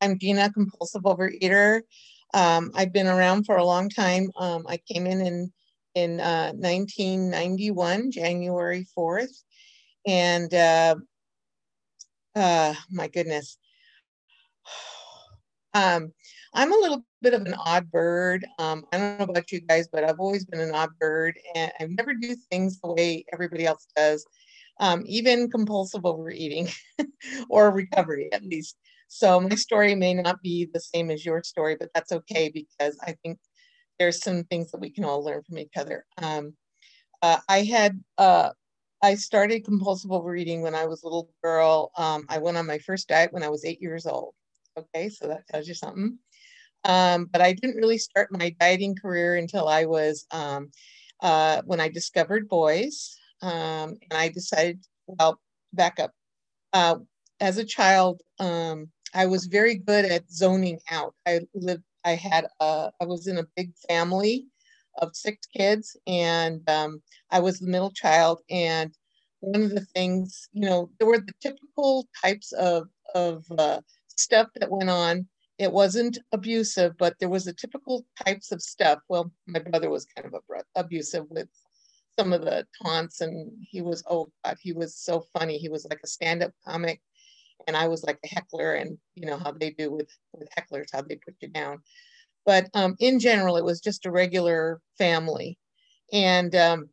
I'm Gina, compulsive overeater. Um, I've been around for a long time. Um, I came in in, in uh, 1991, January 4th. And uh, uh, my goodness. Um, I'm a little bit of an odd bird. Um, I don't know about you guys, but I've always been an odd bird and I never do things the way everybody else does, um, even compulsive overeating or recovery at least. So my story may not be the same as your story, but that's okay because I think there's some things that we can all learn from each other. Um, uh, I had uh, I started compulsive overeating when I was a little girl. Um, I went on my first diet when I was eight years old. Okay, so that tells you something. Um, but I didn't really start my dieting career until I was um, uh, when I discovered boys, um, and I decided. Well, back up. Uh, as a child, um, I was very good at zoning out. I lived. I had. A, I was in a big family of six kids, and um, I was the middle child. And one of the things, you know, there were the typical types of of uh, stuff that went on. It wasn't abusive, but there was the typical types of stuff. Well, my brother was kind of abusive with some of the taunts, and he was oh god, he was so funny. He was like a stand-up comic, and I was like a heckler, and you know how they do with with hecklers, how they put you down. But um, in general, it was just a regular family, and um,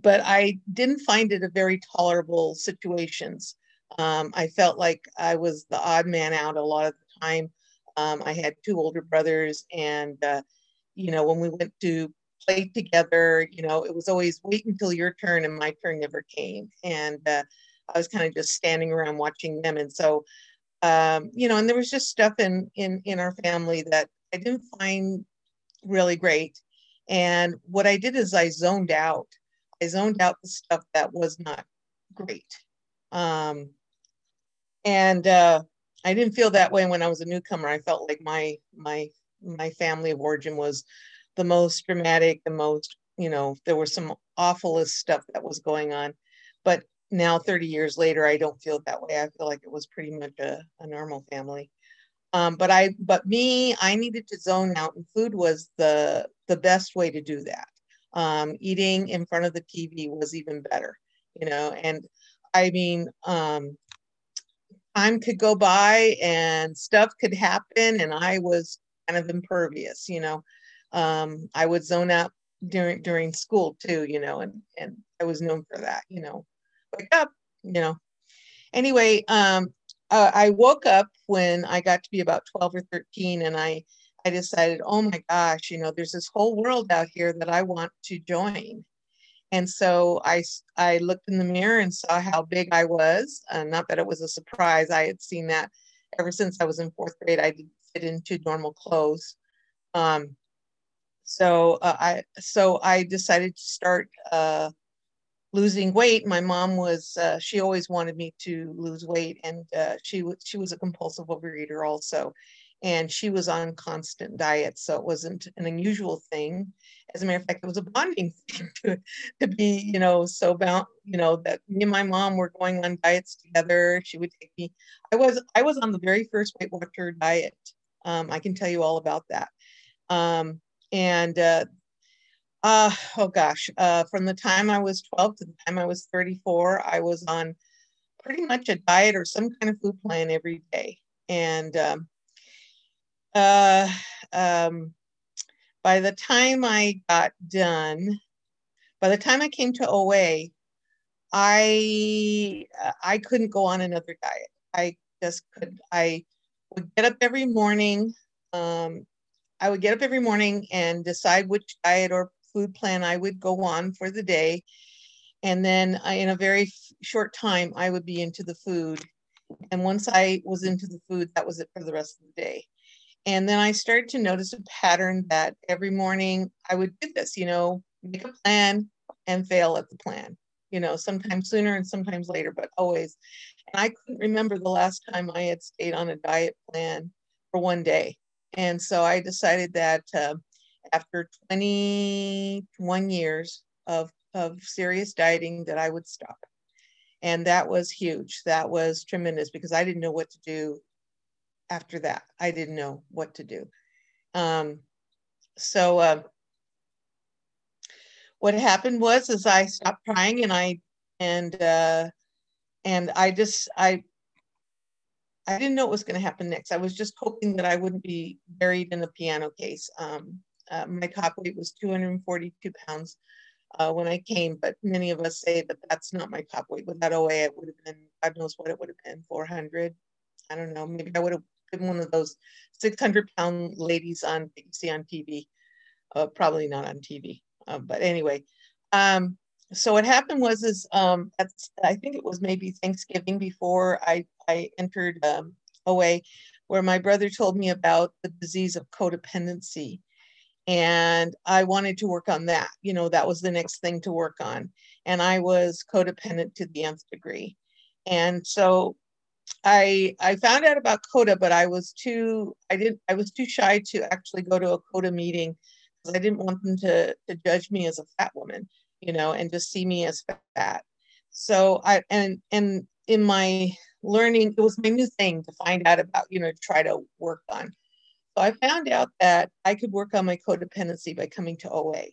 but I didn't find it a very tolerable situations. Um, I felt like I was the odd man out a lot of the time. Um, I had two older brothers, and uh, you know, when we went to play together, you know, it was always wait until your turn, and my turn never came. And uh, I was kind of just standing around watching them. And so, um, you know, and there was just stuff in in in our family that I didn't find really great. And what I did is I zoned out. I zoned out the stuff that was not great. Um, and uh, I didn't feel that way when I was a newcomer. I felt like my my my family of origin was the most dramatic, the most you know. There was some awfulest stuff that was going on, but now 30 years later, I don't feel that way. I feel like it was pretty much a, a normal family. Um, but I, but me, I needed to zone out, and food was the the best way to do that. Um, eating in front of the TV was even better, you know. And I mean, um, time could go by and stuff could happen, and I was kind of impervious, you know. Um, I would zone out during during school too, you know, and and I was known for that, you know. Wake up, you know. Anyway, um, uh, I woke up when I got to be about 12 or 13, and I I decided, oh my gosh, you know, there's this whole world out here that I want to join. And so I, I looked in the mirror and saw how big I was. Uh, not that it was a surprise. I had seen that ever since I was in fourth grade. I didn't fit into normal clothes. Um, so uh, I so I decided to start uh, losing weight. My mom was uh, she always wanted me to lose weight, and uh, she was she was a compulsive overeater also, and she was on constant diet, so it wasn't an unusual thing. As a matter of fact, it was a bonding thing to, to be, you know, so bound, you know, that me and my mom were going on diets together. She would take me. I was I was on the very first Weight Watcher diet. Um, I can tell you all about that. Um, and uh, uh, oh gosh, uh, from the time I was 12 to the time I was 34, I was on pretty much a diet or some kind of food plan every day. And um, uh, um, by the time I got done, by the time I came to OA, I I couldn't go on another diet. I just could. I would get up every morning. Um, I would get up every morning and decide which diet or food plan I would go on for the day. And then I, in a very short time, I would be into the food. And once I was into the food, that was it for the rest of the day. And then I started to notice a pattern that every morning I would do this, you know, make a plan and fail at the plan, you know, sometimes sooner and sometimes later, but always. And I couldn't remember the last time I had stayed on a diet plan for one day. And so I decided that uh, after 21 years of, of serious dieting that I would stop. And that was huge. That was tremendous because I didn't know what to do after that. I didn't know what to do. Um, so uh, what happened was is I stopped crying and I and uh, and I just I I didn't know what was going to happen next. I was just hoping that I wouldn't be buried in a piano case. Um, uh, my top weight was 242 pounds uh, when I came, but many of us say that that's not my top weight. Without OA, it would have been, God knows what it would have been, 400. I don't know. Maybe I would have been one of those 600 pound ladies on that you see on TV. Uh, probably not on TV, uh, but anyway. Um, so what happened was is um, I think it was maybe Thanksgiving before I I entered um, OA, where my brother told me about the disease of codependency, and I wanted to work on that. You know, that was the next thing to work on, and I was codependent to the nth degree, and so I I found out about CODA, but I was too I didn't I was too shy to actually go to a CODA meeting because I didn't want them to to judge me as a fat woman, you know, and just see me as fat. So I and and in my learning, it was my new thing to find out about, you know, try to work on. So I found out that I could work on my codependency by coming to OA.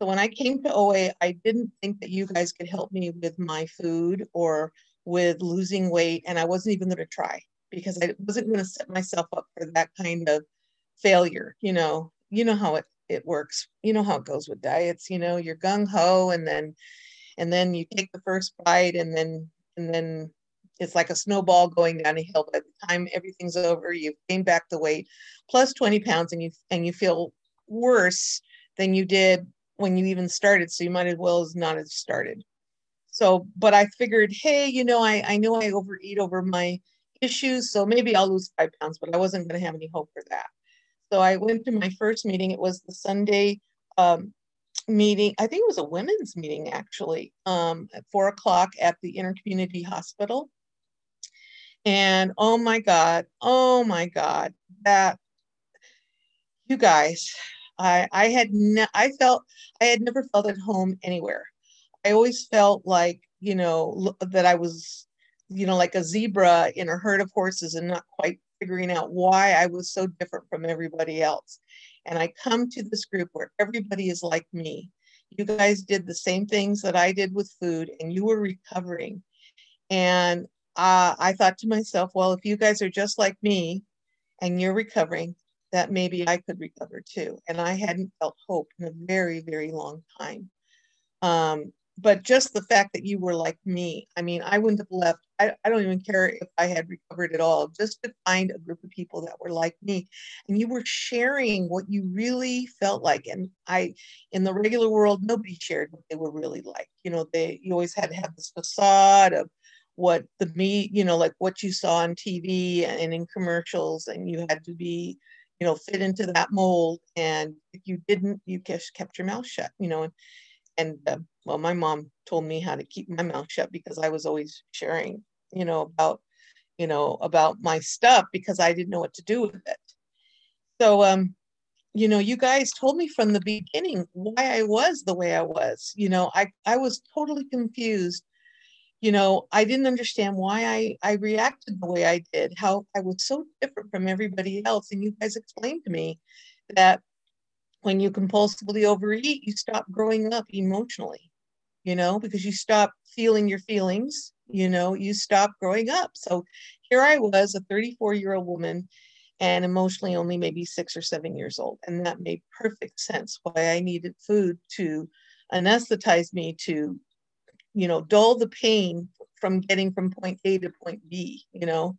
So when I came to OA, I didn't think that you guys could help me with my food or with losing weight and I wasn't even going to try because I wasn't going to set myself up for that kind of failure. You know, you know how it, it works. You know how it goes with diets, you know, you're gung ho and then and then you take the first bite and then and then it's like a snowball going down a hill. By the time everything's over, you've gained back the weight plus 20 pounds and you and you feel worse than you did when you even started. So you might as well as not have started. So, but I figured, hey, you know, I, I know I overeat over my issues, so maybe I'll lose five pounds, but I wasn't going to have any hope for that. So I went to my first meeting. It was the Sunday um, meeting. I think it was a women's meeting actually, um, at four o'clock at the Intercommunity Hospital. And oh my God, oh my God, that you guys, I I had ne- I felt I had never felt at home anywhere. I always felt like, you know, that I was, you know, like a zebra in a herd of horses and not quite figuring out why I was so different from everybody else. And I come to this group where everybody is like me. You guys did the same things that I did with food and you were recovering. And uh, I thought to myself, well, if you guys are just like me and you're recovering, that maybe I could recover too. And I hadn't felt hope in a very, very long time. Um, but just the fact that you were like me, I mean, I wouldn't have left. I, I don't even care if I had recovered at all, just to find a group of people that were like me. And you were sharing what you really felt like. And I, in the regular world, nobody shared what they were really like. You know, they, you always had to have this facade of what the me, you know, like what you saw on TV and in commercials, and you had to be, you know, fit into that mold. And if you didn't, you kept your mouth shut, you know, and, and uh, well my mom told me how to keep my mouth shut because i was always sharing you know about you know about my stuff because i didn't know what to do with it so um you know you guys told me from the beginning why i was the way i was you know i i was totally confused you know i didn't understand why i i reacted the way i did how i was so different from everybody else and you guys explained to me that when you compulsively overeat, you stop growing up emotionally, you know, because you stop feeling your feelings, you know, you stop growing up. So here I was, a 34 year old woman, and emotionally only maybe six or seven years old. And that made perfect sense why I needed food to anesthetize me to, you know, dull the pain from getting from point A to point B, you know,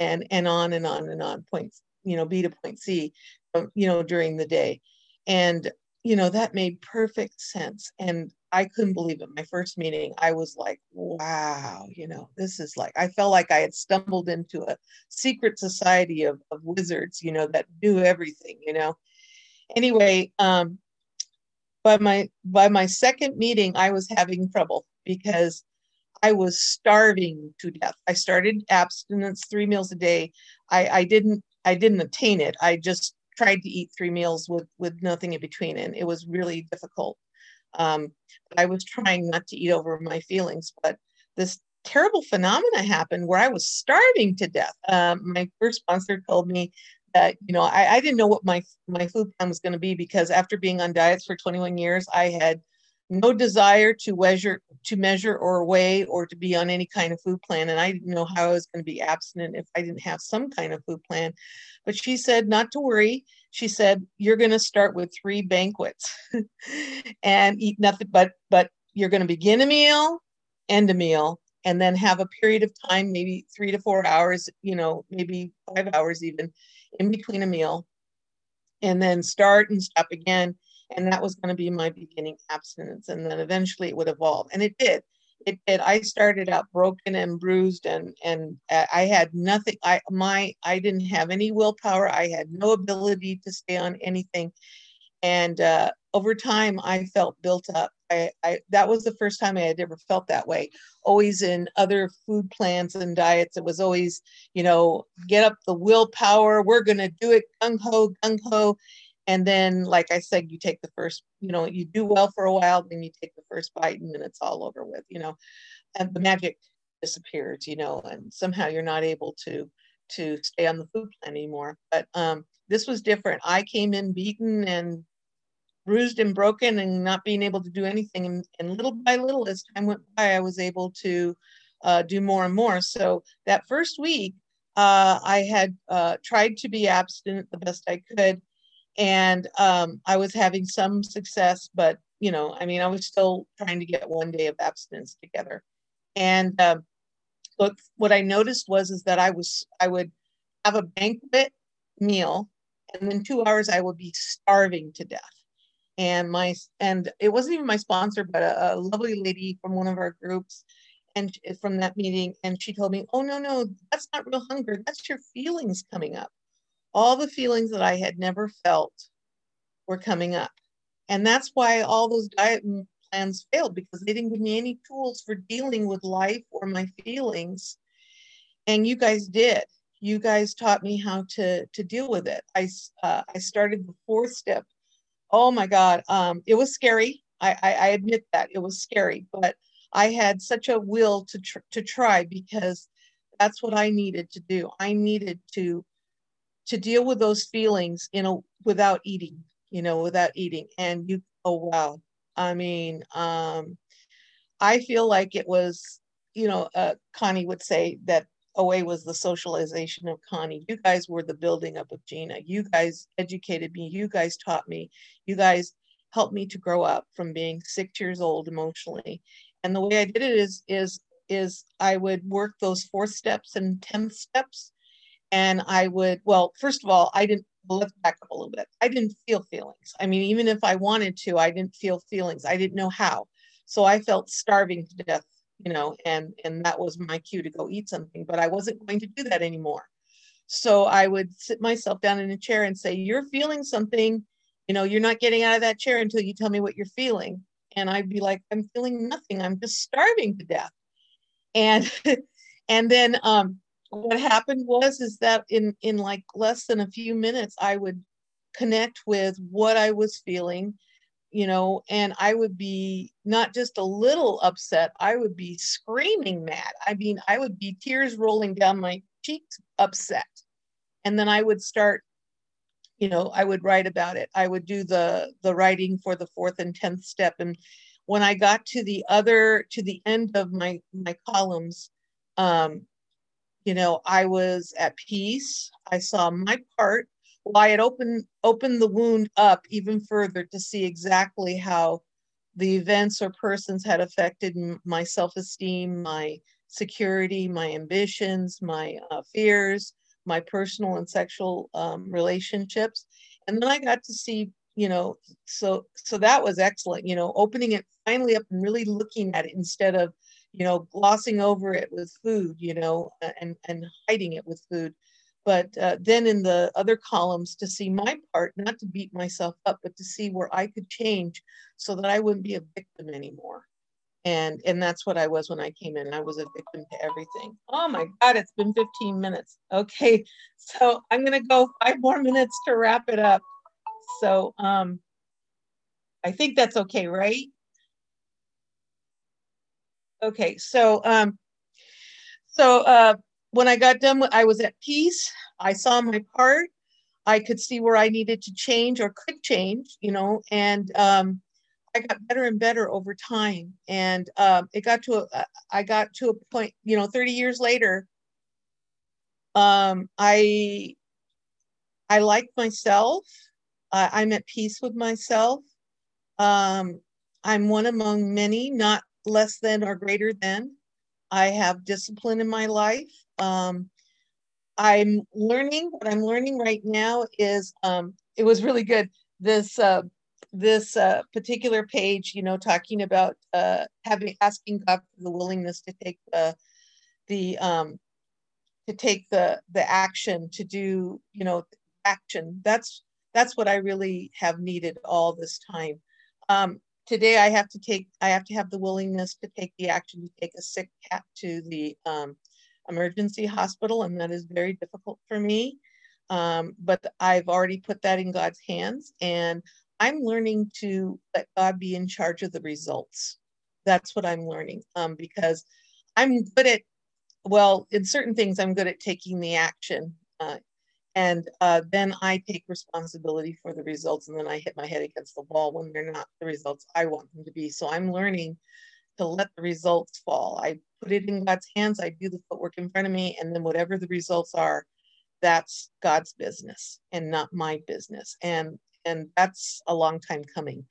and and on and on and on, points, you know, B to point C, um, you know, during the day. And, you know, that made perfect sense. And I couldn't believe it. My first meeting, I was like, wow, you know, this is like, I felt like I had stumbled into a secret society of, of wizards, you know, that knew everything, you know. Anyway, um, by my by my second meeting, I was having trouble because I was starving to death. I started abstinence three meals a day. I, I didn't I didn't attain it. I just tried to eat three meals with with nothing in between and it was really difficult um, i was trying not to eat over my feelings but this terrible phenomena happened where I was starving to death. Um, my first sponsor told me that you know I, I didn't know what my my food plan was going to be because after being on diets for 21 years, I had no desire to measure to measure or weigh or to be on any kind of food plan. And i didn't know how i was going to be abstinent if i didn't have some kind of food plan. But she said not to worry. She said you're going to start with three banquets and eat nothing but but you're going to begin a meal end a meal and then have a period of time maybe three to four hours you know maybe five hours even in between a meal and then start and stop again. And that was going to be my beginning abstinence and then eventually it would evolve. And it did. It did. I started out broken and bruised and and i had nothing. I my i didn't have any willpower. I had no ability to stay on anything. And uh, over time i felt built up I, I that was the first time i had ever felt that way. Always in other food plans and diets it was always you know get up the willpower we're to do it gung-ho gung-ho. And then like i said you take the first you know you do well for a while then you take the first bite and then it's all over with you know. And the magic disappears you know and somehow you're not able to to stay on the food plan anymore. But um this was different. I came in beaten and bruised and broken and not being able to do anything and, and little by little as time went by i was able to uh, do more and more so that first week uh, i had uh, tried to be abstinent the best i could and um, I was having some success, but you know, I mean, I was still trying to get one day of abstinence together. And um, look, what I noticed was is that I was I would have a banquet meal, and then two hours I would be starving to death. And my and it wasn't even my sponsor, but a, a lovely lady from one of our groups and from that meeting and she told me oh no no that's not real hunger that's your feelings coming up all the feelings that I had never felt were coming up. And that's why all those diet plans failed because they didn't give me any tools for dealing with life or my feelings. And you guys did. You guys taught me how to to deal with it. I uh, I started the fourth step. Oh my God, um, it was scary. I, I, I admit that it was scary, but I had such a will to tr- to try because that's what I needed to do. I needed to to deal with those feelings you know without eating you know without eating and you oh wow i mean um i feel like it was you know uh, connie would say that OA was the socialization of Connie. You guys were the building up of Gina. You guys educated me. You guys taught me. You guys helped me to grow up from being six years old emotionally. And the way I did it is is is I would work those four steps and tenth steps and I would, well, first of all, I didn't, let's back up a little bit. I didn't feel feelings. I mean, even if I wanted to, I didn't feel feelings. I didn't know how. So I felt starving to death, you know, and and that was my cue to go eat something, but I wasn't going to do that anymore. So I would sit myself down in a chair and say, "You're feeling something, you know, you're not getting out of that chair until you tell me what you're feeling." And I'd be like, "I'm feeling nothing. I'm just starving to death." And and then um what happened was is that in in like less than a few minutes i would connect with what i was feeling you know and i would be not just a little upset i would be screaming mad i mean i would be tears rolling down my cheeks upset and then i would start you know i would write about it i would do the the writing for the fourth and 10th step and when i got to the other to the end of my my columns um you know, I was at peace. I saw my part. Well, it opened opened the wound up even further to see exactly how the events or persons had affected my self-esteem, my security, my ambitions, my uh, fears, my personal and sexual um, relationships, and then I got to see, you know, so so that was excellent. You know, opening it finally up and really looking at it instead of you know, glossing over it with food, you know, and, and hiding it with food. But uh, then in the other columns, to see my part, not to beat myself up, but to see where I could change so that I wouldn't be a victim anymore. And, and that's what I was when I came in. I was a victim to everything. Oh my God, it's been 15 minutes. Okay, so I'm going to go five more minutes to wrap it up. So um, I think that's okay, right? Okay, so um, So uh, when I got done, I was at peace. I saw my part. I could see where I needed to change or could change, you know, and um, I got better and better over time. And um, it got to a, I got to a point, you know, 30 years later, um, I, I like myself. Uh, I'm at peace with myself. Um, I'm one among many, not less than or greater than. I have discipline in my life. Um, I'm learning. What I'm learning right now is um, it was really good. This uh, this uh, particular page, you know, talking about uh, having asking God for the willingness to take the the um, to take the the action to do, you know, action. That's that's what I really have needed all this time. Um, today, I have to take I have to have the willingness to take the action to take a sick cat to the um, emergency hospital, and that is very difficult for me. Um, but I've already put that in God's hands, and I'm learning to let God be in charge of the results. That's what I'm learning um, because I'm good at, well, in certain things, I'm good at taking the action. Uh, and uh, then I take responsibility for the results, and then I hit my head against the wall when they're not the results I want them to be. So I'm learning to let the results fall. I put it in God's hands. I do the footwork in front of me, and then whatever the results are, that's God's business and not my business. And and that's a long time coming.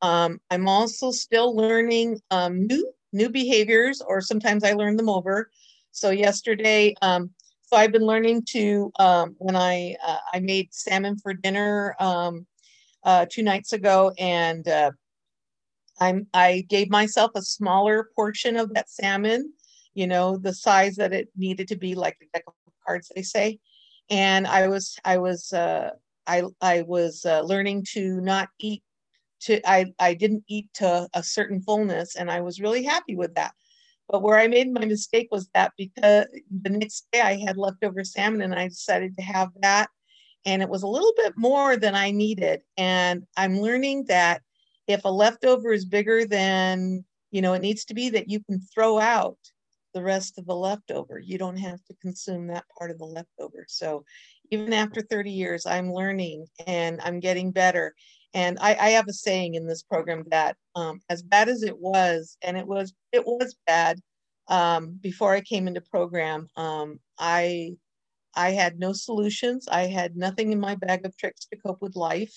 Um, I'm also still learning um, new new behaviors, or sometimes I learn them over. So yesterday, um, so I've been learning to um, when I uh, I made salmon for dinner um, uh, two nights ago, and uh, I'm I gave myself a smaller portion of that salmon, you know, the size that it needed to be, like the deck of cards, they say. And I was I was uh, I I was uh, learning to not eat to I I didn't eat to a certain fullness, and I was really happy with that. But where I made my mistake was that because the next day I had leftover salmon, and I decided to have that, and it was a little bit more than I needed. And I'm learning that if a leftover is bigger than you know it needs to be that you can throw out the rest of the leftover. You don't have to consume that part of the leftover. So even after 30 years i'm learning and i'm getting better. And i, I have a saying in this program that um, as bad as it was and it was it was bad um, before i came into program um, i i had no solutions. I had nothing in my bag of tricks to cope with life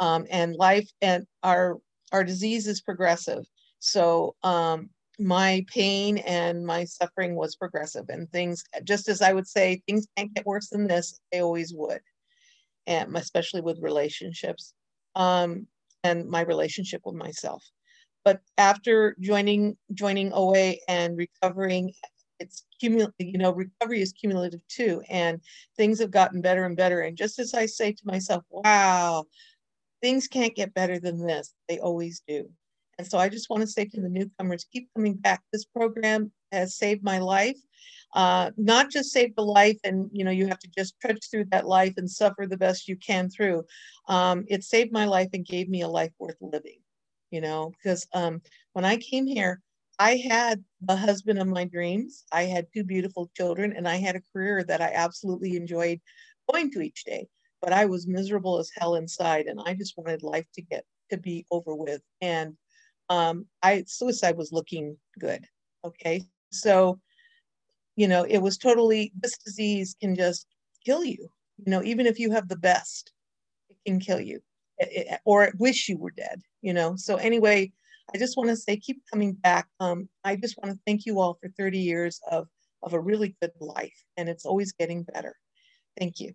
um, and life and our our disease is progressive. So um, my pain and my suffering was progressive, and things just as I would say, things can't get worse than this. They always would, and especially with relationships, um, and my relationship with myself. But after joining joining OA and recovering, it's cumulative. You know, recovery is cumulative too, and things have gotten better and better. And just as I say to myself, "Wow, things can't get better than this. They always do. And so I just want to say to the newcomers, keep coming back. This program has saved my life. Uh, not just saved the life and you know you have to just trudge through that life and suffer the best you can through um, it saved my life and gave me a life worth living you know because um, when i came here i had the husband of my dreams i had two beautiful children and i had a career that i absolutely enjoyed going to each day but I was miserable as hell inside, and I just wanted life to get to be over with. And um, I suicide was looking good. Okay, so you know it was totally this disease can just kill you. You know, even if you have the best, it can kill you, it, it, or wish you were dead. You know. So anyway, I just want to say keep coming back. Um, I just want to thank you all for 30 years of of a really good life, and it's always getting better. Thank you.